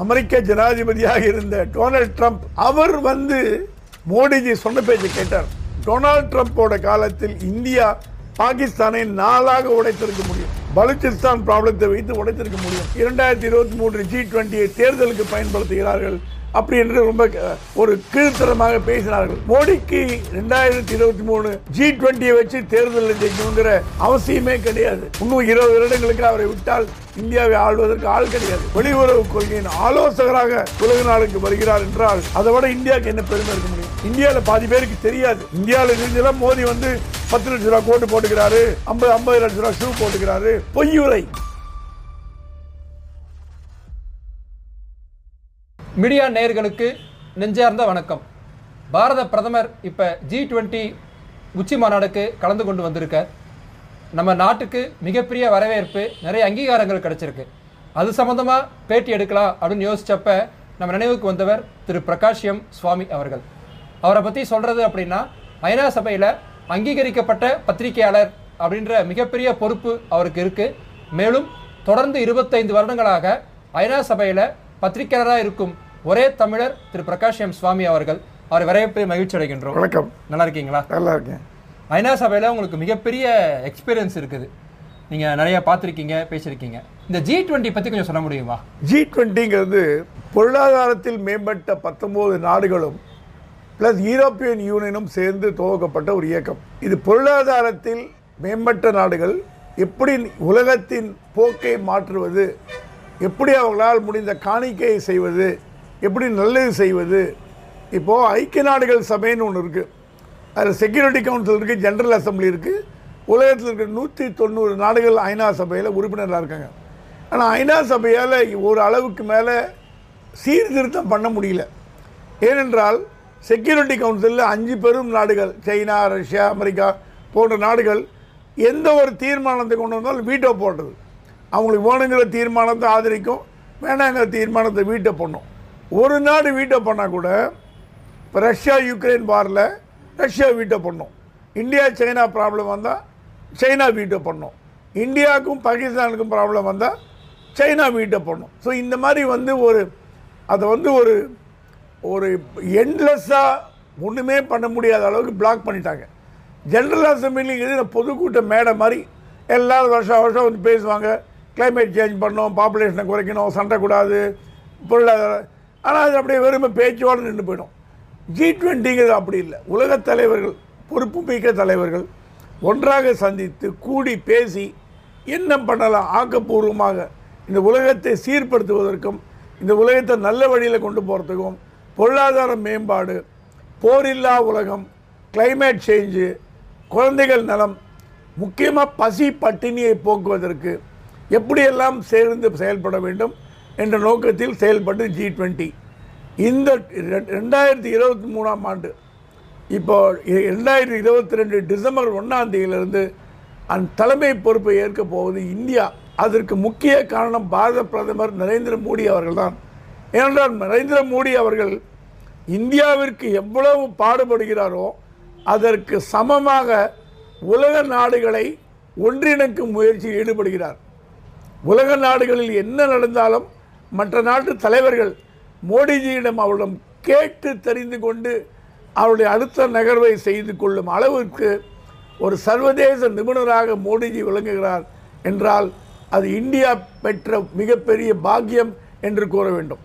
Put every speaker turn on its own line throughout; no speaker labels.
அமெரிக்க ஜனாதிபதியாக இருந்த Donald Trump அவர் வந்து மோடிஜி சொன்ன பேச்சு கேட்டார். டொனால்ட் ட்ரம்ப்போட காலத்தில் இந்தியா பாகிஸ்தானை நாளாக உடைத்திருக்க முடியும். பலுச்சிஸ்தான் ப்ராப்ளத்தை வைத்து உடைத்திருக்க முடியும். இரண்டாயிரத்தி இருபத்தி மூன்று ஜி டுவெண்ட்டியை தேர்தலுக்கு பயன்படுத்துகிறார்கள். அப்படி என்று ரொம்ப ஒரு கீழ்த்தரமாக பேசினார்கள். மோடிக்கு ரெண்டாயிரத்தி இருபத்தி மூணு ஜி டுவெண்ட்டியை வச்சு தேர்தலில் ஜெயிக்கணுங்கிற அவசியமே கிடையாது. இன்னும் இருபது வருடங்களுக்கு அவரை விட்டால் இந்தியாவை ஆள்வதற்கு ஆள் கிடையாது. வெளியுறவு கொள்கையின் ஆலோசகராக உலக நாளுக்கு வருகிறார் என்றால் அதை விட இந்தியாவுக்கு என்ன பெருமை இருக்க முடியும்? இந்தியாவில் பாதி பேருக்கு தெரியாது. இந்தியாவில் இருந்தெல்லாம் மோடி வந்து பத்து லட்ச ரூபா கோட்டு போட்டுக்கிறாரு ஐம்பது ஐம்பது லட்ச ரூபா ஷூ போட்டுக்கிறாரு. பொய்யுரை.
மீடியா நேயர்களுக்கு நெஞ்சார்ந்த வணக்கம். பாரத பிரதமர் இப்போ ஜி டுவெண்ட்டி உச்சி மாநாடுக்கு கலந்து கொண்டு வந்திருக்கார். நம்ம நாட்டுக்கு மிகப்பெரிய வரவேற்பு நிறைய அங்கீகாரங்கள் கிடைச்சிருக்கு. அது சம்மந்தமாக பேட்டி எடுக்கலாம் அப்படின்னு யோசித்தப்ப நம்ம நினைவுக்கு வந்தவர் திரு பிரகாஷ் எம் சுவாமி அவர்கள். அவரை பற்றி சொல்கிறது அப்படின்னா ஐநா சபையில் அங்கீகரிக்கப்பட்ட பத்திரிகையாளர் அப்படின்ற மிகப்பெரிய பொறுப்பு அவருக்கு இருக்குது மேலும் தொடர்ந்து இருபத்தைந்து வருடங்களாக ஐநா சபையில் பத்திரிகையாளராக இருக்கும் ஒரே தமிழர் திரு பிரகாஷ் எம் சுவாமி அவர்கள் அவரை வரவேற்பு மகிழ்ச்சி அடைகின்றோம்.
வணக்கம்.
நல்லா இருக்கீங்களா?
நல்லா இருக்கேன்.
ஐநா சபையில் உங்களுக்கு மிகப்பெரிய எக்ஸ்பீரியன்ஸ் இருக்குது. நீங்கள் நிறைய பார்த்துருக்கீங்க பேசியிருக்கீங்க. இந்த ஜி டுவெண்ட்டி பற்றி கொஞ்சம் சொல்ல முடியுமா?
ஜி டுவெண்ட்டிங்கிறது பொருளாதாரத்தில் மேம்பட்ட பத்தொன்பது நாடுகளும் பிளஸ் யூரோப்பியன் யூனியனும் சேர்ந்து துவக்கப்பட்ட ஒரு இயக்கம். இது பொருளாதாரத்தில் மேம்பட்ட நாடுகள். எப்படி உலகத்தின் போக்கை மாற்றுவது எப்படி அவங்களால் முடிந்த காணிக்கையை செய்வது எப்படி நல்லது செய்வது. இப்போது ஐக்கிய நாடுகள் சபைன்னு ஒன்று இருக்குது அதில் செக்யூரிட்டி கவுன்சில் இருக்குது ஜென்ரல் அசம்பிளி இருக்குது உலகத்தில் இருக்கிற நூற்றி தொண்ணூறு நாடுகள் ஐநா சபையில் உறுப்பினராக இருக்காங்க. ஆனால் ஐநா சபையால் ஒரு அளவுக்கு மேலே சீர்திருத்தம் பண்ண முடியல. ஏனென்றால் செக்யூரிட்டி கவுன்சிலில் அஞ்சு பெரும் நாடுகள் சைனா ரஷ்யா அமெரிக்கா போன்ற நாடுகள் எந்த ஒரு தீர்மானத்தை கொண்டு வந்தாலும் வீட்டோ போடுறது. அவங்களுக்கு வேணுங்கிற தீர்மானத்தை ஆதரிக்கும் வேணாங்கிற தீர்மானத்தை வீட்டை பண்ணும் ஒரு நாடு வீட்டை பண்ணால் கூட இப்போ ரஷ்யா யுக்ரைன் வாரில் ரஷ்யா வீட்டை பண்ணும் இந்தியா சைனா ப்ராப்ளம் வந்தால் சைனா வீட்டோ பண்ணும் இந்தியாவுக்கும் பாகிஸ்தானுக்கும் ப்ராப்ளம் வந்தால் சைனா வீட்டை பண்ணும் ஸோ இந்த மாதிரி வந்து ஒரு அதை வந்து ஒரு ஒரு எண்ட்லெஸ்ஸாக ஒன்றுமே பண்ண முடியாத அளவுக்கு பிளாக் பண்ணிட்டாங்க. ஜென்ரல் அசம்பிளிங்கிறது இது பொதுக்கூட்ட மேடை மாதிரி எல்லாரும் வருஷம் வருஷம் வந்து பேசுவாங்க. கிளைமேட் சேஞ்ச் பண்ணணும் பாப்புலேஷனை குறைக்கணும் சண்டை கூடாது பொருளாதார ஆனால் அது அப்படியே வெறுமை பேச்சோடு நின்று போயிடும். ஜி டுவெண்ட்டிங்கிறது அப்படி இல்லை. உலகத் தலைவர்கள் பொறுப்பு மிக்க தலைவர்கள் ஒன்றாக சந்தித்து கூடி பேசி என்ன பண்ணலாம் ஆக்கப்பூர்வமாக இந்த உலகத்தை சீர்படுத்துவதற்கும் இந்த உலகத்தை நல்ல வழியில் கொண்டு போகிறதுக்கும் பொருளாதார மேம்பாடு போரில்லா உலகம் கிளைமேட் சேஞ்சு குழந்தைகள் நலம் முக்கியமாக பசி பட்டினியை போக்குவதற்கு எப்படியெல்லாம் சேர்ந்து செயல்பட வேண்டும் என்ற நோக்கத்தில் செயல்பட்டு ஜி டுவெண்ட்டி இந்த ரெ- ரெண்டாயிரத்தி இருபத்தி மூணாம் ஆண்டு இப்போ ரெண்டாயிரத்தி இருபத்தி ரெண்டு டிசம்பர் ஒன்றாம் தேதியிலிருந்து அந்த தலைமை பொறுப்பை ஏற்க போவது இந்தியா. அதற்கு முக்கிய காரணம் பாரத பிரதமர் நரேந்திர மோடி அவர்கள்தான். ஏனென்றால் நரேந்திர மோடி அவர்கள் இந்தியாவிற்கு எவ்வளவு பாடுபடுகிறாரோ அதற்கு சமமாக உலக நாடுகளை ஒன்றிணைக்கும் முயற்சியில் ஈடுபடுகிறார். உலக நாடுகளில் என்ன நடந்தாலும் மற்ற நாட்டு தலைவர்கள் மோடிஜியிடம் அவரிடம் கேட்டு தெரிந்து கொண்டு அவருடைய அடுத்த நகர்வை செய்து கொள்ளும் அளவிற்கு ஒரு சர்வதேச நிபுணராக மோடிஜி விளங்குகிறார் என்றால் அது இந்தியா பெற்ற மிகப்பெரிய பாக்கியம் என்று கூற வேண்டும்.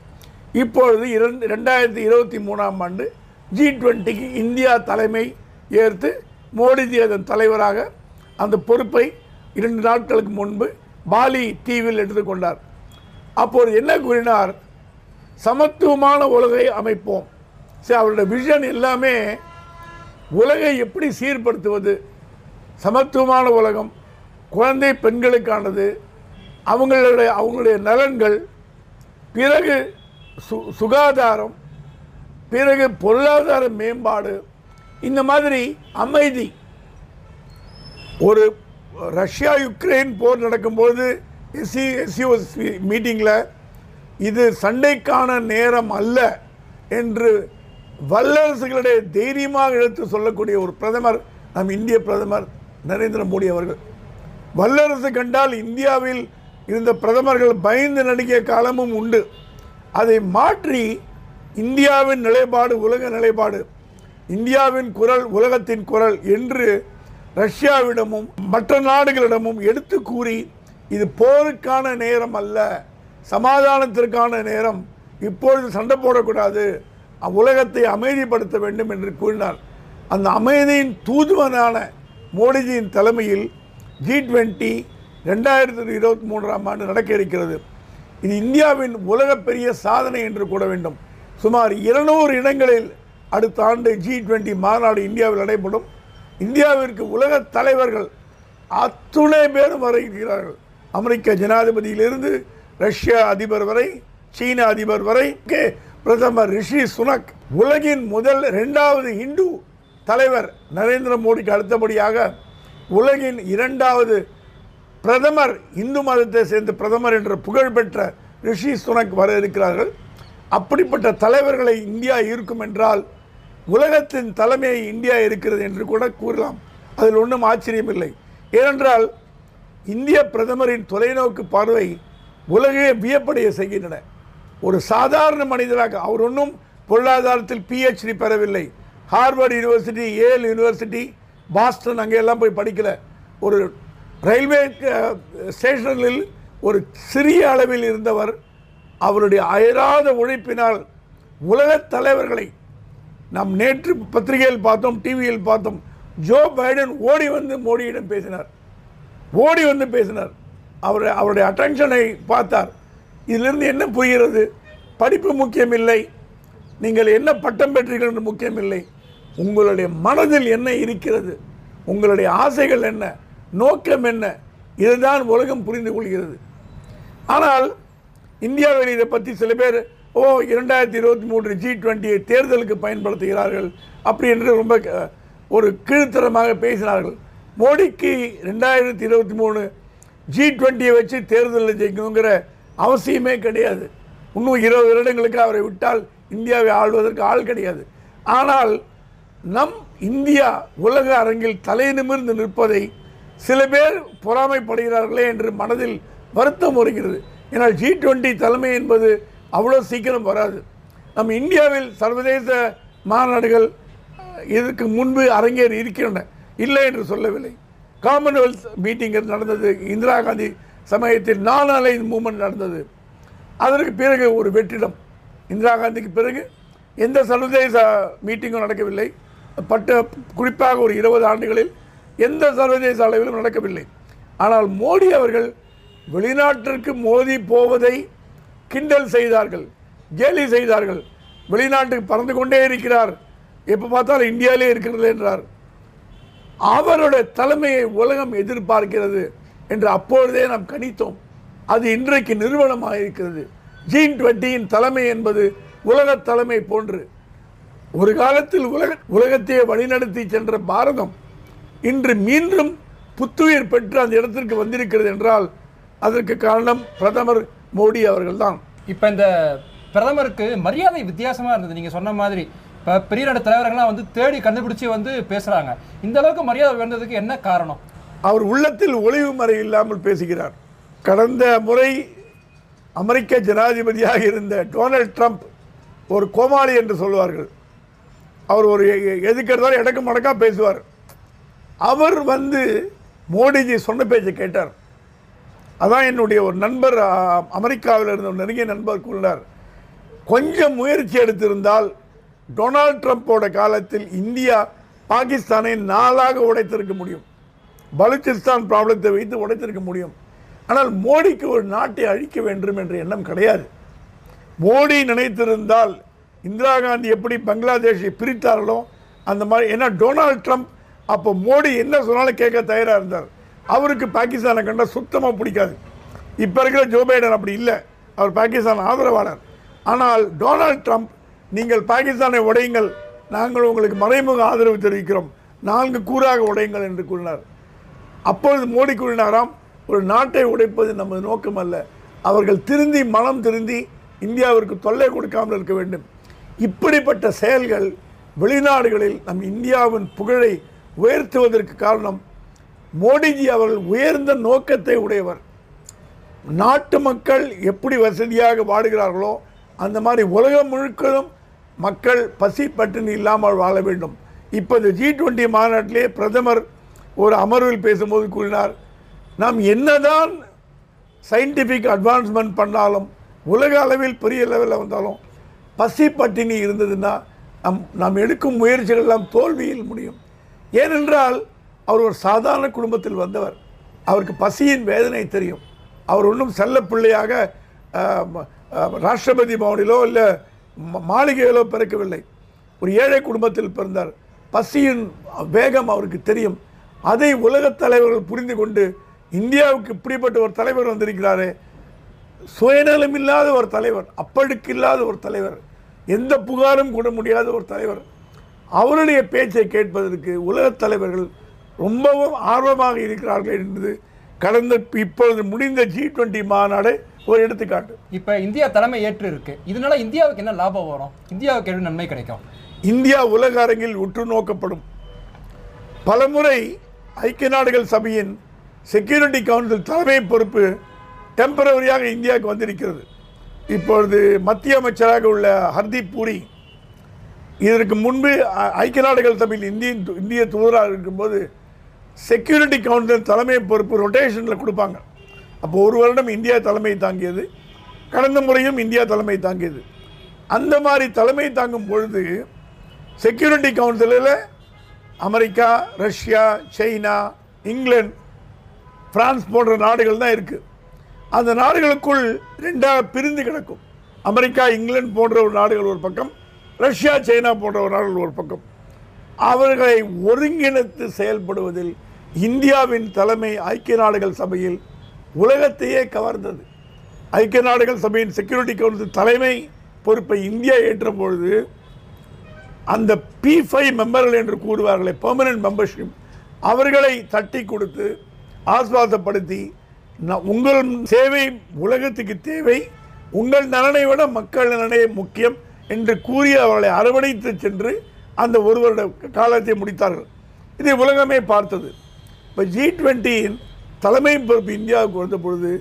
இப்பொழுது இரண்டு ரெண்டாயிரத்தி இருபத்தி மூணாம் ஆண்டு ஜி டுவெண்ட்டிக்கு இந்தியா தலைமை ஏற்று மோடிஜி அதன் தலைவராக அந்த பொறுப்பை இரண்டு நாட்களுக்கு முன்பு பாலி தீவில் எடுத்துக்கொண்டார் அப்போது என்ன கூறினார்? சமத்துவமான உலகை அமைப்போம். சரி அவருடைய விஷன் எல்லாமே உலகை எப்படி சீர்படுத்துவது? சமத்துவமான உலகம் குழந்தை பெண்களுக்கானது அவங்களுடைய அவங்களுடைய நலன்கள் பிறகு சு சுகாதாரம் பிறகு பொருளாதார மேம்பாடு இந்த மாதிரி அமைதி. ஒரு ரஷ்யா யுக்ரைன் போர் நடக்கும்போது எஸ்சி எஸ்சிஓஸ் மீட்டிங்கில் இது சண்டைக்கான நேரம் அல்ல என்று வல்லரசுகளுடைய தைரியமாக எடுத்து சொல்லக்கூடிய ஒரு பிரதமர் நம் இந்திய பிரதமர் நரேந்திர மோடி அவர்கள். வல்லரசு கண்டால் இந்தியாவில் இருந்த பிரதமர்கள் பயந்து நடிக்கிய காலமும் உண்டு. அதை மாற்றி இந்தியாவின் நிலைப்பாடு உலக நிலைப்பாடு இந்தியாவின் குரல் உலகத்தின் குரல் என்று ரஷ்யாவிடமும் மற்ற நாடுகளிடமும் எடுத்து கூறி இது போருக்கான நேரம் அல்ல சமாதானத்திற்கான நேரம். இப்பொழுது சண்டை போடக்கூடாது. உலகத்தை அமைதிப்படுத்த வேண்டும் என்று கூறினார். அந்த அமைதியின் தூதுவனான மோடிஜியின் தலைமையில் ஜி டுவெண்ட்டி ரெண்டாயிரத்தி இருபத்தி மூன்றாம் ஆண்டு நடக்க இருக்கிறது. இது இந்தியாவின் உலக பெரிய சாதனை என்று கூட வேண்டும். சுமார் இருநூறு இடங்களில் அடுத்த ஆண்டு ஜி டுவெண்ட்டி மாநாடு இந்தியாவில் நடைபெறும். இந்தியாவிற்கு உலக தலைவர்கள் அத்துணை பேரும் வருகிறார்கள். அமெரிக்க ஜனாதிபதியிலிருந்து ரஷ்ய அதிபர் வரை சீன அதிபர் வரை கே. பிரதமர் ரிஷி சுனக் உலகின் முதல் இரண்டாவது இந்து தலைவர் நரேந்திர மோடிக்கு அடுத்தபடியாக உலகின் இரண்டாவது பிரதமர் இந்து மதத்தை சேர்ந்த பிரதமர் என்ற புகழ்பெற்ற ரிஷி சுனக் வர இருக்கிறார்கள். அப்படிப்பட்ட தலைவர்களை இந்தியா இருக்கும் என்றால் உலகத்தின் தலைமை இந்தியா இருக்கிறது என்று கூட கூறலாம். அதில் ஒன்றும் ஆச்சரியமில்லை. ஏனென்றால் இந்திய பிரதமரின் தொலைநோக்கு பார்வை உலகையே வியப்படைய செய்கின்றன. ஒரு சாதாரண மனிதராக அவர் ஒன்றும் பொருளாதாரத்தில் பிஹெச்டி பெறவில்லை. Harvard University Yale University Boston அங்கே எல்லாம் போய் படிக்கல. ஒரு ரயில்வே ஸ்டேஷனில் ஒரு சிறிய அளவில் இருந்தவர் அவருடைய அயராத உழைப்பினால் உலகத் தலைவர்களை நாம் நேற்று பத்திரிகையில் பார்த்தோம் டிவியில் பார்த்தோம். ஜோ பைடன் ஓடி வந்து மோடியிடம் பேசினார். ஓடி வந்து பேசினார். அவர் அவருடைய அட்டென்ஷனை பார்த்தார். இதிலிருந்து என்ன புரிகிறது? படிப்பு முக்கியமில்லை. நீங்கள் என்ன பட்டம் பெற்றீர்கள் என்று முக்கியமில்லை. உங்களுடைய மனதில் என்ன இருக்கிறது? உங்களுடைய ஆசைகள் என்ன? நோக்கம் என்ன? இதுதான் உலகம் புரிந்து கொள்கிறது. ஆனால் இந்தியாவில் இதை பற்றி சில பேர் ஓ இரண்டாயிரத்தி இருபத்தி மூன்று ஜி டுவெண்ட்டியை தேர்தலுக்கு பயன்படுத்துகிறார்கள். அப்படி என்று ரொம்ப க- ஒரு கீழ்த்தரமாக பேசினார்கள். மோடிக்கு ரெண்டாயிரத்தி இருபத்தி மூணு ஜி டுவெண்ட்டியை வச்சு தேர்தலில் ஜெயிக்கணுங்கிற அவசியமே கிடையாது. இன்னும் இருபது வருடங்களுக்கு அவரை விட்டால் இந்தியாவை ஆள்வதற்கு ஆள் கிடையாது. ஆனால் நம் இந்தியா உலக அரங்கில் தலை நிமிர்ந்து நிற்பதை சில பேர் பொறாமைப்படுகிறார்களே என்று மனதில் வருத்தம் வருகிறது. ஏன்னால் ஜி டுவெண்ட்டி தலைமை என்பது அவ்வளோ சீக்கிரம் வராது. நம் இந்தியாவில் சர்வதேச மாநாடுகள் இதற்கு முன்பு அரங்கேறி இருக்கின்றன. இல்லை என்று சொல்லவில்லை. காமன்வெல்த் மீட்டிங் நடந்தது. இந்திரா காந்தி சமயத்தில் நான் அலைன் மூமெண்ட் நடந்தது. அதற்கு பிறகு ஒரு வெற்றிடம். இந்திரா காந்திக்கு பிறகு எந்த சர்வதேச மீட்டிங்கும் நடக்கவில்லை. பட்ட குறிப்பாக ஒரு இருபது ஆண்டுகளில் எந்த சர்வதேச அளவிலும் நடக்கவில்லை. ஆனால் மோடி அவர்கள் வெளிநாட்டிற்கு மோதி போவதை கிண்டல் செய்தார்கள் கேலி செய்தார்கள். வெளிநாட்டுக்கு பறந்து கொண்டே இருக்கிறார். எப்போ பார்த்தாலும் இந்தியாவிலே இருக்கிறது என்றார். அவருடைய தலைமையை உலகம் எதிர்பார்க்கிறது என்று அப்பொழுதே நாம் கணித்தோம். அது இன்றைக்கு நிறுவனமாக இருக்கிறது. ஜீன் டுவெண்ட்டியின் தலைமை என்பது உலக தலைமை போன்று. ஒரு காலத்தில் உலக உலகத்தையே வழிநடத்தி சென்ற பாரதம் இன்று மீண்டும் புத்துயிர் பெற்று அந்த இடத்திற்கு வந்திருக்கிறது என்றால் அதற்கு காரணம் பிரதமர் மோடி அவர்கள்தான்.
இப்போ இந்த பிரதமருக்கு மரியாதை வித்தியாசமா இருந்தது. நீங்க சொன்ன மாதிரி இப்போ பெரிய நாடு தலைவர்கள்லாம் வந்து தேடி கண்டுபிடிச்சு வந்து பேசுறாங்க. இந்த அளவுக்கு மரியாதை வந்ததுக்கு என்ன காரணம்?
அவர் உள்ளத்தில் ஒளிவு மறை இல்லாமல் பேசுகிறார். கடந்த முறை அமெரிக்க ஜனாதிபதியாக இருந்த டொனால்ட் ட்ரம்ப் ஒரு கோமாளி என்று சொல்வார்கள் அவர் ஒரு எ- எதுக்கு எடுத்தாலும் இடக்கு மடக்கா பேசுவார். அவர் வந்து மோடிஜி சொன்ன பேச்சை கேட்டார். அதான் என்னுடைய ஒரு நண்பர் அமெரிக்காவில் இருந்த ஒரு நெருங்கிய நண்பர் கூறினார் கொஞ்சம் முயற்சி எடுத்திருந்தால் டொனால்ட் ட்ரம்ப்போட காலத்தில் இந்தியா பாகிஸ்தானை நாளாக உடைத்திருக்க முடியும். பலுச்சிஸ்தான் ப்ராப்ளத்தை வைத்து உடைத்திருக்க முடியும். ஆனால் மோடிக்கு ஒரு நாட்டை அழிக்க வேண்டும் என்ற எண்ணம் கிடையாது. மோடி நினைத்திருந்தால் இந்திரா காந்தி எப்படி பங்களாதேஷை பிரித்தார்களோ அந்த மாதிரி ஏன்னா டொனால்ட் ட்ரம்ப் அப்போ மோடி என்ன சொன்னாலும் கேட்க தயாராக இருந்தார். அவருக்கு பாகிஸ்தானை கண்டால் சுத்தமாக பிடிக்காது. இப்போ இருக்கிற ஜோ பைடன் அப்படி இல்லை. அவர் பாகிஸ்தான் ஆதரவாளர். ஆனால் டொனால்ட் ட்ரம்ப் நீங்கள் பாகிஸ்தானை உடையுங்கள். நாங்கள் உங்களுக்கு மறைமுக ஆதரவு தெரிவிக்கிறோம். நான்கு கூறாக உடையுங்கள் என்று கூறினார். அப்பொழுது மோடி கூறினாராம் ஒரு நாட்டை உடைப்பது நமது நோக்கம் அல்ல. அவர்கள் திருந்தி மனம் திருந்தி இந்தியாவிற்கு தொல்லை கொடுக்காமல் இருக்க வேண்டும். இப்படிப்பட்ட செயல்கள் வெளிநாடுகளில் நம் இந்தியாவின் புகழை உயர்த்துவதற்கு காரணம் மோடிஜி அவர்கள் உயர்ந்த நோக்கத்தை உடையவர். நாட்டு மக்கள் எப்படி வசதியாக வாடுகிறார்களோ அந்த மாதிரி உலகம் முழுக்கதும் மக்கள் பசி பட்டினி இல்லாமல் வாழ வேண்டும். இப்போ இந்த ஜி டுவெண்ட்டி மாநாட்டிலே பிரதமர் ஒரு அமர்வில் பேசும்போது கூறினார் நாம் என்னதான் சயின்டிஃபிக் அட்வான்ஸ்மெண்ட் பண்ணாலும் உலக அளவில் பெரிய லெவலில் வந்தாலும் பசி பட்டினி இருந்ததுன்னா நம் நாம் எடுக்கும் முயற்சிகள் எல்லாம் தோல்வியில் முடியும். ஏனென்றால் அவர் ஒரு சாதாரண குடும்பத்தில் வந்தவர். அவருக்கு பசியின் வேதனை தெரியும். அவர் ஒன்றும் செல்ல பிள்ளையாக ராஷ்டிரபதி பவனிலோ இல்லை மாளிகையிலோ பிறக்கவில்லை. ஒரு ஏழை குடும்பத்தில் பிறந்தார். பசியின் வேகம் அவருக்கு தெரியும். அதை உலகத் தலைவர்கள் புரிந்து கொண்டு இந்தியாவுக்கு இப்படிப்பட்ட ஒரு தலைவர் வந்திருக்கிறாரே. சுயநலம் இல்லாத ஒரு தலைவர் அப்பழுக்கு இல்லாத ஒரு தலைவர் எந்த புகாரும் கூட முடியாத ஒரு தலைவர். அவருடைய பேச்சை கேட்பதற்கு உலகத் தலைவர்கள் ரொம்பவும் ஆர்வமாக இருக்கிறார்கள் என்பது கடந்த இப்பொழுது முடிந்த ஜி டுவெண்ட்டி மாநாடு ஒரு எடுத்துக்காட்டு.
இப்ப இந்தியா தலைமை ஏற்று இருக்கு இதனால இந்தியாவுக்கு என்ன லாபம் வரும்? இந்தியாவுக்கு என்ன நன்மை கிடைக்கும்?
இந்தியா உலக அரங்கில் உற்று நோக்கப்படும். பலமுறை ஐக்கிய நாடுகள் சபையின் செக்யூரிட்டி கவுன்சில் தலைமை பொறுப்பு டெம்பரவரியாக இந்தியாவுக்கு வந்திருக்கிறது. இப்பொழுது மத்திய அமைச்சராக உள்ள ஹர்தீப் பூரி இதற்கு முன்பு ஐக்கிய நாடுகள் சபையில் இந்திய இந்திய தூதராக இருக்கும்போது செக்யூரிட்டி கவுன்சில் தலைமை பொறுப்பு ரொட்டேஷனில் கொடுப்பாங்க. அப்போ ஒரு வருடம் இந்தியா தலைமை தாங்கியது. கடந்த முறையும் இந்தியா தலைமை தாங்கியது. அந்த மாதிரி தலைமை தாங்கும் பொழுது செக்யூரிட்டி கவுன்சிலில் America Russia China England France போன்ற நாடுகள் தான் இருக்குது அந்த நாடுகளுக்குள் ரெண்டாக பிரிந்து கிடக்கும். அமெரிக்கா இங்கிலாந்து போன்ற ஒரு நாடுகள் ஒரு பக்கம் ரஷ்யா சைனா போன்ற ஒரு நாடுகள் ஒரு பக்கம். அவர்களை ஒருங்கிணைத்து செயல்படுவதில் இந்தியாவின் தலைமை ஐக்கிய நாடுகள் சபையில் உலகத்தையே கவர்ந்தது. ஐக்கிய நாடுகள் சபையின் செக்யூரிட்டி கவுன்சில் தலைமை பொறுப்பை இந்தியா ஏற்ற பொழுது அந்த பி ஃபைவ் மெம்பர்கள் என்று கூறுவார்களே பெர்மனன்ட் மெம்பர்ஷிப் அவர்களை தட்டி கொடுத்து ஆஸ்வாசப்படுத்தி ந- உங்கள் சேவை உலகத்துக்கு தேவை உங்கள் நலனை விட மக்கள் நலனே முக்கியம் என்று கூறி அவர்களை அரவணைத்து சென்று அந்த ஒருவருடைய காலத்தை முடித்தார்கள். இதை உலகமே பார்த்தது. இப்போ ஜி டுவெண்ட்டியின் தலைமை பொறுப்பு இந்தியாவுக்கு வந்த பொழுது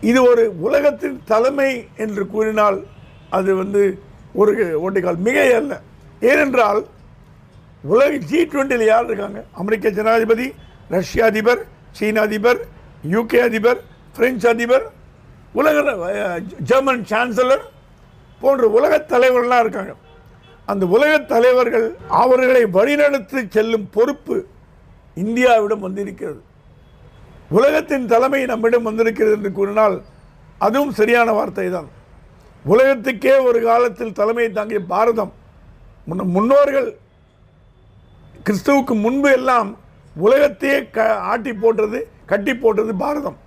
இது ஒரு உலகத்தின் தலைமை என்று கூறினால் அது வந்து ஒரு ஒன்றைக்கால் மிகை அல்ல. ஏனென்றால் உலக ஜி டுவெண்ட்டியில் யார் இருக்காங்க? அமெரிக்க ஜனாதிபதி ரஷ்ய அதிபர் சீன அதிபர் யூகே அதிபர் பிரெஞ்சு அதிபர் உலக ஜெர்மன் சான்சலர் போன்ற உலக தலைவர்கள்லாம் இருக்காங்க. அந்த உலக தலைவர்கள் அவர்களை வழிநடத்தி செல்லும் பொறுப்பு இந்தியாவிடம் வந்திருக்கிறது. உலகத்தின் தலைமை நம்மிடம் வந்திருக்கிறது என்று கூறினால் அதுவும் சரியான வார்த்தை தான் உலகத்துக்கே ஒரு காலத்தில் தலைமை தாங்கிய பாரதம் முன்ன- முன்னோர்கள் கிறிஸ்துவுக்கு முன்பு எல்லாம் உலகத்தையே க ஆட்டி போட்டது கட்டி போட்டது பாரதம்.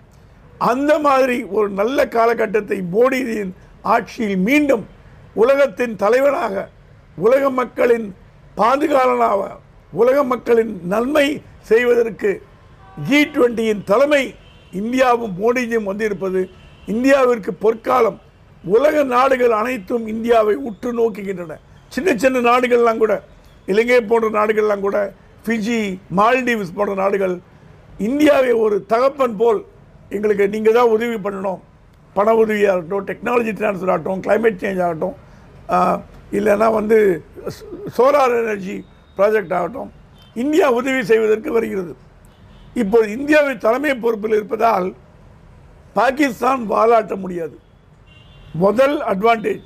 அந்த மாதிரி ஒரு நல்ல காலகட்டத்தை மோடியின் ஆட்சியில் மீண்டும் உலகத்தின் தலைவனாக உலக மக்களின் பாதுகாவலனாக உலக மக்களின் நன்மை செய்வதற்கு ஜி டுவெண்ட்டியின் தலைமை இந்தியாவும் மோடிஜியும் வந்திருப்பது இந்தியாவிற்கு பொற்காலம். உலக நாடுகள் அனைத்தும் இந்தியாவை உற்று நோக்குகின்றன. சின்ன சின்ன நாடுகள்லாம் கூட இலங்கை போன்ற நாடுகள்லாம் கூட ஃபிஜி மால்டீவ்ஸ் போன்ற நாடுகள் இந்தியாவை ஒரு தகப்பன் போல் எங்களுக்கு நீங்கள் தான் உதவி பண்ணணும். பண உதவியாக இருக்கட்டும் டெக்னாலஜி ட்ரான்ஸ்ஃபர் ஆகட்டும் கிளைமேட் சேஞ்ச் ஆகட்டும் இல்லைன்னா வந்து சோலார் எனர்ஜி ப்ராஜெக்ட் ஆகட்டும். இந்தியா உதவி செய்வதற்கு வருகிறது. இப்போது இந்தியாவின் தலைமை பொறுப்பில் இருப்பதால் பாகிஸ்தான் வாலாட்ட முடியாது. முதல் அட்வான்டேஜ்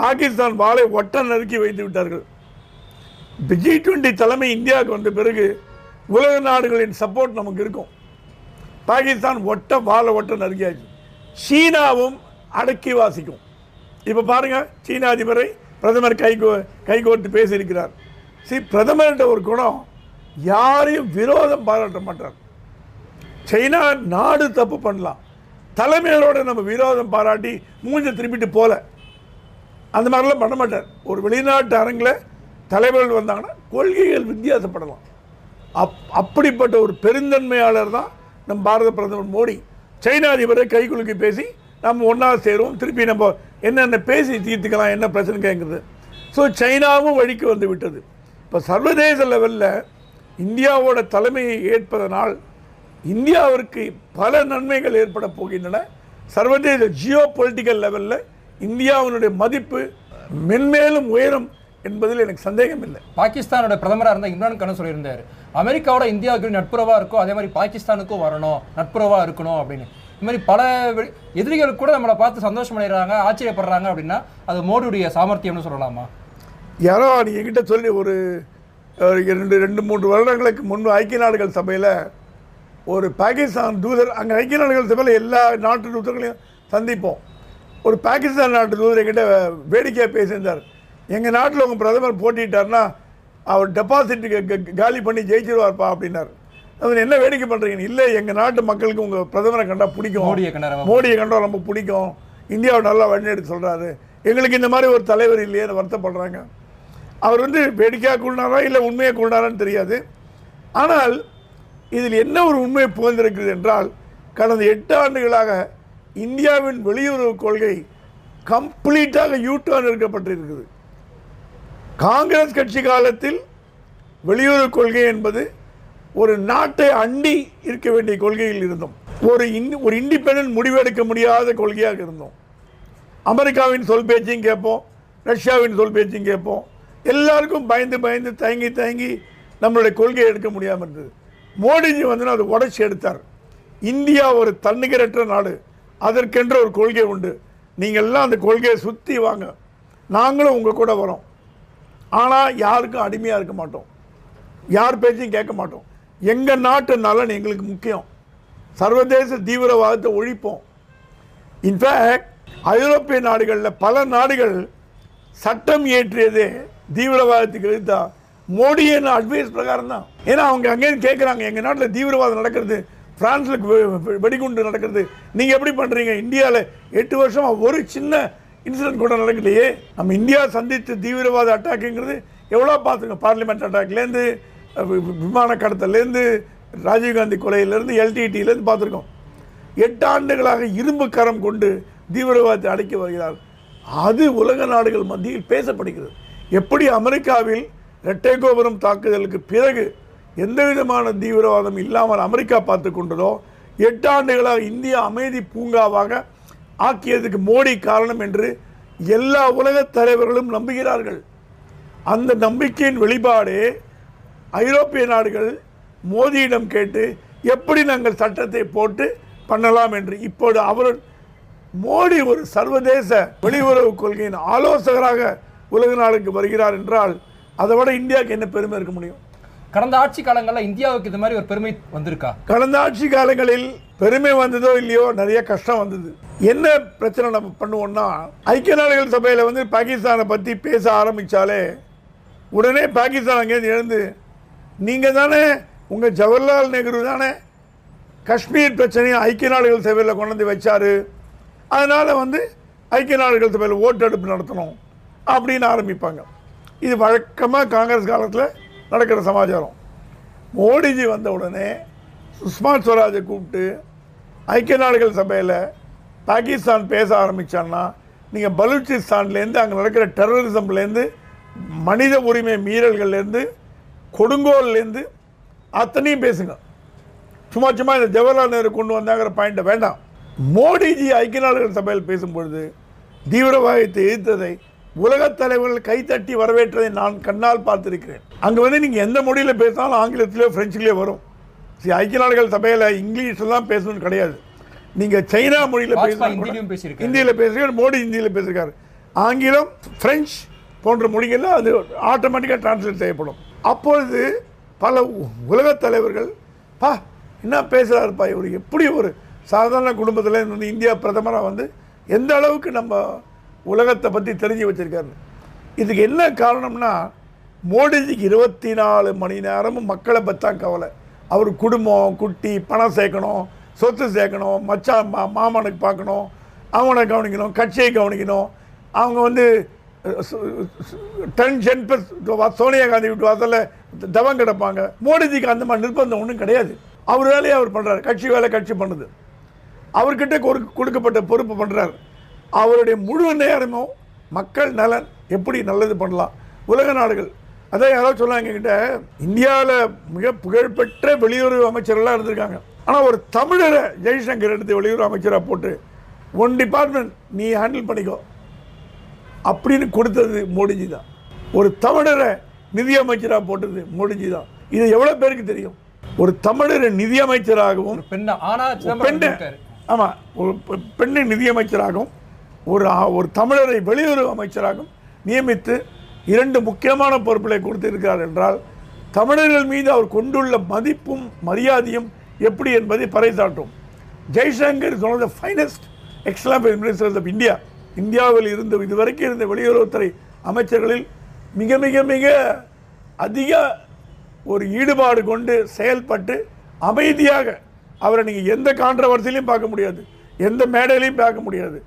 பாகிஸ்தான் வாளை ஒட்ட நறுக்கி வைத்து விட்டார்கள். ஜி டுவெண்ட்டி தலைமை இந்தியாவுக்கு வந்த பிறகு உலக நாடுகளின் சப்போர்ட் நமக்கு இருக்கும். பாகிஸ்தான் ஒட்ட வாழை ஒட்ட நறுக்கியாச்சு. சீனாவும் அடக்கி வாசிக்கும். இப்போ பாருங்க சீன அதிபரை பிரதமர் கைகோ கைகோர்த்து பேசியிருக்கிறார். சரி பிரதமர்கிட்ட ஒரு குணம் யாரையும் விரோதம் பாராட்ட மாட்டார். சைனா நாடு தப்பு பண்ணலாம். தலைமையோட நம்ம விரோதம் பாராட்டி மூஞ்ச திருப்பிட்டு போல. அந்த மாதிரிலாம் பண்ண மாட்டார். ஒரு வெளிநாட்டு அரங்கில் தலைவர்கள் வந்தாங்கன்னா கொள்கைகள் வித்தியாசப்படலாம். அப் அப்படிப்பட்ட ஒரு பெருந்தன்மையாளர் தான் நம் பாரத பிரதமர் மோடி. சைனா அதிபரை கைகுலுக்கி பேசி நம்ம ஒன்றா சேருவோம் திருப்பி நம்ம என்னென்ன பேசி தீர்த்துக்கலாம் என்ன பிரச்சனைங்கிறது கேட்குறது. ஸோ சைனாவும் வழிக்கு வந்து விட்டது. இப்போ சர்வதேச லெவலில் இந்தியாவோட தலைமையை ஏற்பதனால் இந்தியாவிற்கு பல நன்மைகள் ஏற்பட போகின்றன. சர்வதேச ஜியோ பொலிட்டிக்கல் லெவலில் இந்தியாவினுடைய மதிப்பு மென்மேலும் உயரும் என்பதில் எனக்கு சந்தேகம் இல்லை
பாகிஸ்தானோட பிரதமராக இருந்த இம்ரான் கான் சொல்லியிருந்தார். அமெரிக்காவோட இந்தியாவுக்கு நட்புறவாக இருக்கும் அதே மாதிரி பாகிஸ்தானுக்கும் வரணும் நட்புறவாக இருக்கணும் அப்படின்னு. இது மாதிரி பல எதிரிகள் கூட நம்மளை பார்த்து சந்தோஷம் அடைகிறாங்க ஆச்சரியப்படுறாங்க அப்படின்னா அது மோடியுடைய சாமர்த்தியம்னு சொல்லலாமா?
யாரோ நீ என்கிட்ட சொல்லி ஒரு இரண்டு ரெண்டு மூன்று வருடங்களுக்கு முன்பு ஐக்கிய நாடுகள் சபையில் ஒரு பாகிஸ்தான் தூதர் அங்கே ஐக்கிய நாடுகள் சபையில் எல்லா நாட்டு தூதர்களையும் சந்திப்போம். ஒரு பாகிஸ்தான் நாட்டு தூதர் என்கிட்ட வேடிக்கையாக பேசியிருந்தார். எங்கள் நாட்டில் உங்கள் பிரதமர் போட்டிட்டார்னா அவர் டெபாசிட் காலி பண்ணி ஜெயிச்சிருவார்ப்பா அப்படின்னார். அவர் என்ன வேடிக்கை பண்ணுறீங்க இல்லை எங்கள் நாட்டு மக்களுக்கு உங்கள் பிரதமரை கண்டா பிடிக்கும்.
மோடியை கண்டா
மோடியை கண்டா ரொம்ப பிடிக்கும். இந்தியாவை நல்லா வழிநடத்தி சொல்கிறாரு எங்களுக்கு இந்த மாதிரி ஒரு தலைவர் இல்லையேன்னு வருத்தப்படுறாங்க. அவர் வந்து வேடிக்கையாக கூடினாரா இல்லை உண்மையை கூடினாரான்னு தெரியாது. ஆனால் இதில் என்ன ஒரு உண்மை புகழ்ந்திருக்கிறது என்றால் கடந்த எட்டு ஆண்டுகளாக இந்தியாவின் வெளியுறவு கொள்கை கம்ப்ளீட்டாக யூ டர்ன் எடுக்கப்பட்டிருக்குது காங்கிரஸ் கட்சி காலத்தில் வெளியுறவு கொள்கை என்பது ஒரு நாட்டை அண்டி இருக்க வேண்டிய கொள்கையில் இருந்தோம். ஒரு இன் ஒரு இண்டிபெண்டன்ட் முடிவெடுக்க முடியாத கொள்கையாக இருந்தோம். அமெரிக்காவின் சொல் பேச்சையும் கேட்போம் ரஷ்யாவின் சொல் பேச்சையும் கேட்போம் எல்லாருக்கும் பயந்து பயந்து தயங்கி தயங்கி நம்மளுடைய கொள்கையை எடுக்க முடியாமல் இருந்தது. மோடிஜி வந்து அதை உடைச்சி எடுத்தார். இந்தியா ஒரு தன்னிகரற்ற நாடு. அதற்கென்ற ஒரு கொள்கை உண்டு. நீங்கள் எல்லாம் அந்த கொள்கையை சுற்றி வாங்க. நாங்களும் உங்கள் கூட வரோம். ஆனால் யாருக்கும் அடிமையாக இருக்க மாட்டோம். யார் பேச்சையும் கேட்க மாட்டோம். எங்கள் நாட்டு நலன் எங்களுக்கு முக்கியம். சர்வதேச தீவிரவாதத்தை ஒழிப்போம். இன்ஃபேக்ட் ஐரோப்பிய நாடுகளில் பல நாடுகள் சட்டம் இயற்றியதே தீவிரவாதத்துக்கு எதிர்த்தா என்ன அட்வைஸ் பிரகாரம் தான் ஏன்னா அவங்க அங்கேயும் கேட்குறாங்க எங்கள் நாட்டில் தீவிரவாதம் நடக்கிறது பிரான்ஸில் வெடிகுண்டு நடக்கிறது. நீங்கள் எப்படி பண்ணுறீங்க இந்தியாவில் எட்டு வருஷமாக ஒரு சின்ன இன்சிடென்ட் கூட நடக்கலையே. நம்ம இந்தியா சந்தித்த தீவிரவாத அட்டாக்குங்கிறது எவ்வளோ பார்த்துங்க பார்லிமெண்ட் அட்டாக்லேருந்து விமான கடத்தலேருந்து ராஜீவ்காந்தி கொலையிலேருந்து எல்டிடியிலேருந்து பார்த்துருக்கோம். எட்டு ஆண்டுகளாக இரும்பு கரம் கொண்டு தீவிரவாதத்தை அடைக்க வருகிறார். அது உலக நாடுகள் மத்தியில் பேசப்படுகிறது. எப்படி அமெரிக்காவில் இரட்டை கோபுரம் தாக்குதலுக்கு பிறகு எந்த விதமான தீவிரவாதம் இல்லாமல் அமெரிக்கா பார்த்து கொண்டதோ எட்டு ஆண்டுகளாக இந்தியா அமைதி பூங்காவாக ஆக்கியதுக்கு மோடி காரணம் என்று எல்லா உலக தலைவர்களும் நம்புகிறார்கள். அந்த நம்பிக்கையின் வெளிப்பாடே ஐரோப்பிய நாடுகள் மோதியிடம் கேட்டு எப்படி நாங்கள் சட்டத்தை போட்டு பண்ணலாம் என்று இப்போது அவர் மோடி ஒரு சர்வதேச வெளியுறவு கொள்கையின் ஆலோசகராக உலக நாடுக்கு வருகிறார் என்றால் அதை விட இந்தியாவுக்கு என்ன பெருமை இருக்க முடியும்?
கடந்த ஆட்சி காலங்களில் இந்தியாவுக்கு இது மாதிரி ஒரு பெருமை வந்திருக்கா?
கடந்த ஆட்சி காலங்களில் பெருமை வந்ததோ இல்லையோ நிறைய கஷ்டம் வந்தது. என்ன பிரச்சனை நம்ம பண்ணுவோம்னா ஐக்கிய நாடுகள் சபையில் வந்து பாகிஸ்தானை பற்றி பேச ஆரம்பித்தாலே உடனே பாகிஸ்தான் அங்கேருந்து எழுந்து நீங்கள் தானே உங்கள் ஜவஹர்லால் நேரு தானே காஷ்மீர் பிரச்சனையை ஐக்கிய நாடுகள் சபையில் கொண்டு வந்து வச்சாரு. அதனால் வந்து ஐக்கிய நாடுகள் சபையில் ஓட்டெடுப்பு நடத்தணும். அப்படின்னு ஆரம்பிப்பாங்க. இது வழக்கமாக காங்கிரஸ் காலத்தில் நடக்கிற சமாச்சாரம். மோடிஜி வந்த உடனே சுஷ்மா ஸ்வராஜை கூப்பிட்டு ஐக்கிய நாடுகள் சபையில் பாகிஸ்தான் பேச ஆரம்பிச்சான்னா நீங்கள் பலூச்சிஸ்தான்லேருந்து அங்கே நடக்கிற டெரரிசம்லேருந்து மனித உரிமை மீறல்கள்லேருந்து கொடுங்கோல்லேருந்து அத்தனையும் பேசுங்க. சும்மா சும்மா இந்த ஜவஹர்லால் நேரு கொண்டு வந்தாங்கிற பாயிண்ட்டை வேண்டாம். மோடிஜி ஐக்கிய நாடுகள் சபையில் பேசும்பொழுது தீவிரவாதத்தை எதிர்த்ததை உலகத் தலைவர்கள் கைத்தட்டி வரவேற்றதை நான் கண்ணால் பார்த்திருக்கிறேன். அங்கே வந்து நீங்கள் எந்த மொழியில் பேசினாலும் ஆங்கிலத்திலேயோ ஃப்ரெஞ்சிலேயோ வரும். சரி ஐக்கிய நாடுகள் சபையில் இங்கிலீஷில் தான் பேசணும்னு கிடையாது. நீங்கள் சைனா மொழியில்
பேசியிருக்காரு.
ஹிந்தியில் பேசுகிறார் மோடி ஹிந்தியில் பேசியிருக்காரு. ஆங்கிலம் பிரெஞ்சு போன்ற மொழிகளில் அது ஆட்டோமேட்டிக்காக டிரான்ஸ்லேட் செய்யப்படும். அப்பொழுது பல உ- உலகத் தலைவர்கள் பா என்ன பேசுகிறாருப்பா இவர்? எப்படி ஒரு சாதாரண குடும்பத்தில் இந்தியா பிரதமராக வந்து எந்த அளவுக்கு நம்ம உலகத்தை பற்றி தெரிஞ்சு வச்சிருக்காரு. இதுக்கு என்ன காரணம்னா மோடிஜிக்கு இருபத்தி நாலு மணி நேரமும் மக்களை பற்றா கவலை. அவர் குடும்பம் குட்டி பணம் சேர்க்கணும் சொத்து சேர்க்கணும் மச்சான் மா மாமனுக்கு பார்க்கணும் அவனை கவனிக்கணும் கட்சியை கவனிக்கணும். அவங்க வந்து டென்ஷன் டென் சோனியா காந்தி வீட்டு வாசலில் தவம் கிடப்பாங்க. மோடிஜிக்கு அந்த மாதிரி நிர்பந்தம் ஒன்றும் கிடையாது. அவர் வேலையை அவர் பண்ணுறாரு கட்சி வேலை கட்சி பண்ணுது. அவர்கிட்ட கொடுக்கப்பட்ட பொறுப்பு பண்ணுறார் அவருடைய முழு நேரமும் மக்கள் நலன் எப்படி நல்லது பண்ணலாம்? உலக நாடுகள். அதான் யாரோ சொன்னாங்க என்கிட்ட இந்தியாவில் மிக புகழ்பெற்ற வெளியுறவு அமைச்சர்கள்லாம் இருந்திருக்காங்க. ஆனால் ஒரு தமிழரை ஜெய்சங்கர் எடுத்து வெளியுறவு அமைச்சராக போட்டு ஒன் டிபார்ட்மெண்ட் நீ ஹேண்டில் பண்ணிக்கோ. அப்படின்னு கொடுத்தது மோடிஜி தான். ஒரு தமிழரை நிதியமைச்சராக போட்டது மோடிஜி தான். இது எவ்வளோ பேருக்கு தெரியும்? ஒரு தமிழரை நிதியமைச்சராகவும்
பெண்ணா ஆனா சிதம்பரம்
பெண்ணு ஆமாம் ஒரு பெண்ணை நிதியமைச்சராகவும் ஒரு ஒரு தமிழரை வெளியுறவு அமைச்சராகவும் நியமித்து இரண்டு முக்கியமான பொறுப்புகளை கொடுத்திருக்கிறார் என்றால் தமிழர்கள் மீது அவர் கொண்டுள்ள மதிப்பும் மரியாதையும் எப்படி என்பதை பறைசாட்டும் Jaishankar is one of the finest example ministers of India இந்தியாவில் இருந்த இதுவரைக்கும் இருந்த வெளியுறவுத்துறை அமைச்சர்களில் மிக மிக மிக அதிக ஒரு ஈடுபாடு கொண்டு செயல்பட்டு அமைதியாக அவரை நீங்கள் எந்த கான்ட்ரவர்சிலையும் பார்க்க முடியாது. எந்த மேடையிலையும் பார்க்க முடியாது.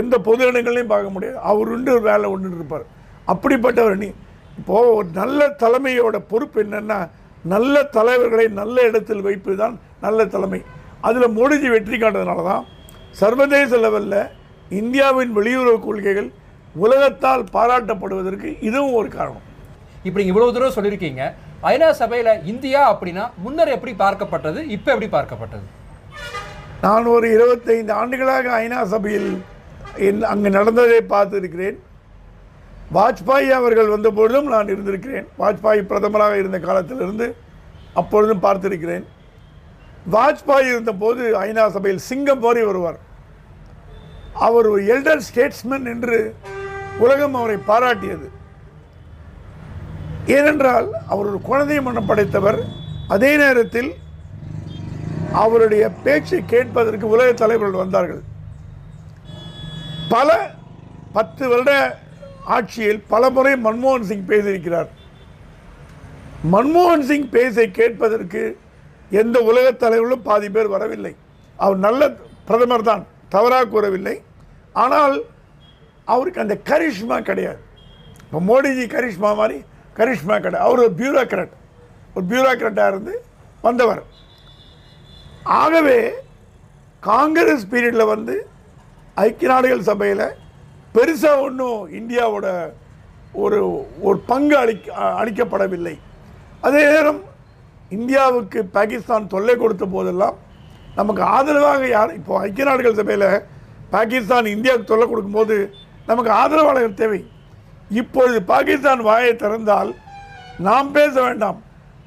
எந்த பொது இடங்களையும் பார்க்க முடியாது. அவர் உண்டு ஒரு வேலை ஒன்று இருப்பார். அப்படிப்பட்டவர் நீ இப்போது ஒரு நல்ல தலைமையோட பொறுப்பு என்னன்னா நல்ல தலைவர்களை நல்ல இடத்தில் வைப்பது தான் நல்ல தலைமை. அதில் மோடிஜி வெற்றி காட்டுறதுனால தான் சர்வதேச லெவலில் இந்தியாவின் வெளியுறவு கொள்கைகள் உலகத்தால் பாராட்டப்படுவதற்கு இதுவும் ஒரு காரணம்.
இப்படி நீங்க இவ்வளவு தூரம் சொல்லியிருக்கீங்க. ஐநா சபையில இந்தியா அப்படின்னா முன்னர் எப்படி பார்க்கப்பட்டது இப்ப எப்படி பார்க்கப்பட்டது?
நான் ஒரு இருபத்தைந்து ஆண்டுகளாக ஐநா சபையில் என் அங்கு நடந்ததை பார்த்திருக்கிறேன். வாஜ்பாய் அவர்கள் வந்தபொழுதும் நான் இருந்திருக்கிறேன். வாஜ்பாய் பிரதமராக இருந்த காலத்திலிருந்து அப்பொழுதும் பார்த்திருக்கிறேன். வாஜ்பாய் இருந்தபோது ஐநா சபையில் சிங்கம் போரி வருவார். அவர் ஒரு எல்டர் ஸ்டேட்ஸ்மேன் என்று உலகம் அவரை பாராட்டியது. ஏனென்றால் அவர் ஒரு குழந்தை மனம் படைத்தவர். அதே நேரத்தில் அவருடைய பேச்சை கேட்பதற்கு உலக தலைவர்கள் வந்தார்கள். பல பத்து வருட ஆட்சியில் பல முறை மன்மோகன் சிங் பேசியிருக்கிறார். மன்மோகன் சிங் பேசை கேட்பதற்கு எந்த உலக தலைவர்களும் பாதி பேர் வரவில்லை. அவர் நல்ல பிரதமர் தான் தவறாக கூறவில்லை. ஆனால் அவருக்கு அந்த கரிஷ்மா கிடையாது. இப்போ மோடிஜி கரிஷ்மா மாதிரி கரிஷ்மா கிடையாது. அவர் ஒரு பியூரோக்ராட். ஒரு பியூரோக்ராட்டாக இருந்து வந்தவர். ஆகவே காங்கிரஸ் பீரியடில் வந்து ஐக்கிய நாடுகள் சபையில் பெருசாக ஒன்றும் இந்தியாவோட ஒரு ஒரு பங்கு அளி அளிக்கப்படவில்லை. அதே நேரம் இந்தியாவுக்கு பாகிஸ்தான் தொல்லை கொடுத்த போதெல்லாம் நமக்கு ஆதரவாக யார் இப்போ ஐக்கிய நாடுகள் சபையில் பாகிஸ்தான் இந்தியாவுக்கு தொல்லை கொடுக்கும்போது நமக்கு ஆதரவாளர்கள் தேவை. இப்பொழுது பாகிஸ்தான் வாயை திறந்தால் நாம் பேச வேண்டாம்.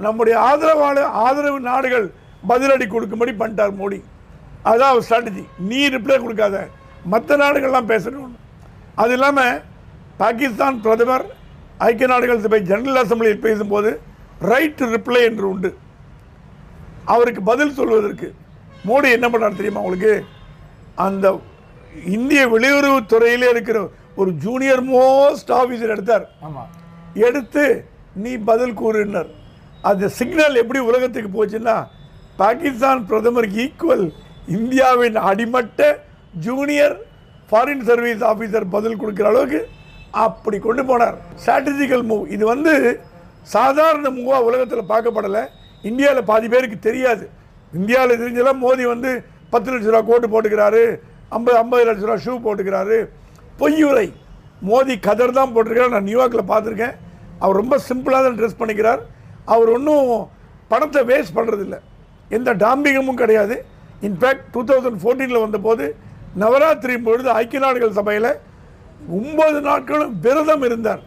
நம்முடைய ஆதரவாளர் ஆதரவு நாடுகள் பதிலடி கொடுக்கும்படி பண்ணிட்டார் மோடி. அதான் அவர் ஸ்ட்ராட்டஜி நீ ரிப்ளை கொடுக்காத. மற்ற நாடுகள்லாம் பேசணும். அது இல்லாமல் பாகிஸ்தான் பிரதமர் ஐக்கிய நாடுகள் சபை ஜெனரல் அசம்பிளியில் பேசும்போது ரைட் ரிப்ளை என்று உண்டு. அவருக்கு பதில் சொல்வதற்கு. மோடி என்ன பண்ணார் தெரியுமா உங்களுக்கு? அந்த இந்திய வெளியுறவுத் துறையிலே இருக்கிற ஒரு ஜூனியர் மோஸ்ட் ஆஃபீஸர் எடுத்தார்.
ஆமா.
எடுத்து நீ பதில் கூறுனர் அந்த சிக்னல் எப்படி உலகத்துக்கு போச்சுன்னா பாகிஸ்தான் பிரதமருக்கு ஈக்குவல் இந்தியாவின் அடிமட்ட ஜூனியர் ஃபாரின் சர்வீஸ் ஆஃபீஸர் பதில் கொடுக்குற அளவுக்கு அப்படி கொண்டு போனார். ஸ்ட்ராட்டஜிக்கல் மூவ் இது வந்து சாதாரண மூவாக உலகத்தில் பார்க்கப்படலை. இந்தியாவில் பாதி பேருக்கு தெரியாது. இந்தியாவில் தெரிஞ்செல்லாம் மோடி வந்து பத்து லட்ச ரூபா கோட்டு போட்டுக்கிறாரு. ஐம்பது ஐம்பது லட்ச ரூபா ஷூ போட்டுக்கிறாரு. பொய்யுரை. மோதி கதர் தான் போட்டிருக்காரு நான் நியூயார்க்கில் பார்த்துருக்கேன். அவர் ரொம்ப சிம்பிளாக தான் ட்ரெஸ் பண்ணிக்கிறார். அவர் ஒன்றும் பணத்தை வேஸ்ட் பண்ணுறதில்ல எந்த டாம்பிகமும் கிடையாது. இன்ஃபேக்ட் டூ தௌசண்ட் ஃபோர்டீனில் வந்தபோது நவராத்திரி பொழுது ஐக்கிய நாடுகள் சபையில் ஒன்பது நாட்களும் விரதம் இருந்தார்.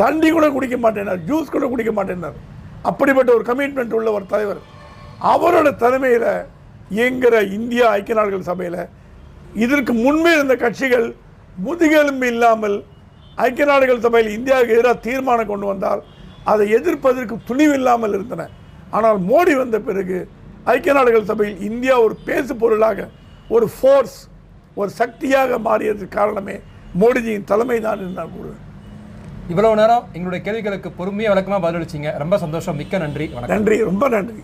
தண்ணி கூட குடிக்க மாட்டேனார் ஜூஸ் கூட குடிக்க மாட்டேனார். அப்படிப்பட்ட ஒரு கமிட்மெண்ட் உள்ள ஒரு தலைவர். அவரோட தலைமையில் இயங்குகிற இந்தியா ஐக்கிய நாடுகள் சபையில் இதற்கு முன்பே இருந்த கட்சிகள் முதுகெலும்பு இல்லாமல் ஐக்கிய நாடுகள் சபையில் இந்தியாவுக்கு எதிராக தீர்மானம் கொண்டு வந்தால் அதை எதிர்ப்பதற்கு துணிவு இல்லாமல் இருந்தன. ஆனால் மோடி வந்த பிறகு ஐக்கிய நாடுகள் சபையில் இந்தியா ஒரு பேசு பொருளாக ஒரு ஃபோர்ஸ் ஒரு சக்தியாக மாறியதற்கு காரணமே மோடிஜியின் தலைமை தான் என்று நான் கூறுவேன்.
இவ்வளவு நேரம் எங்களுடைய கேள்விகளுக்கு பொறுமையா விளக்கமா பதிலளிச்சீங்க. ரொம்ப சந்தோஷம். மிக்க நன்றி. வணக்கம்.
நன்றி. ரொம்ப நன்றி.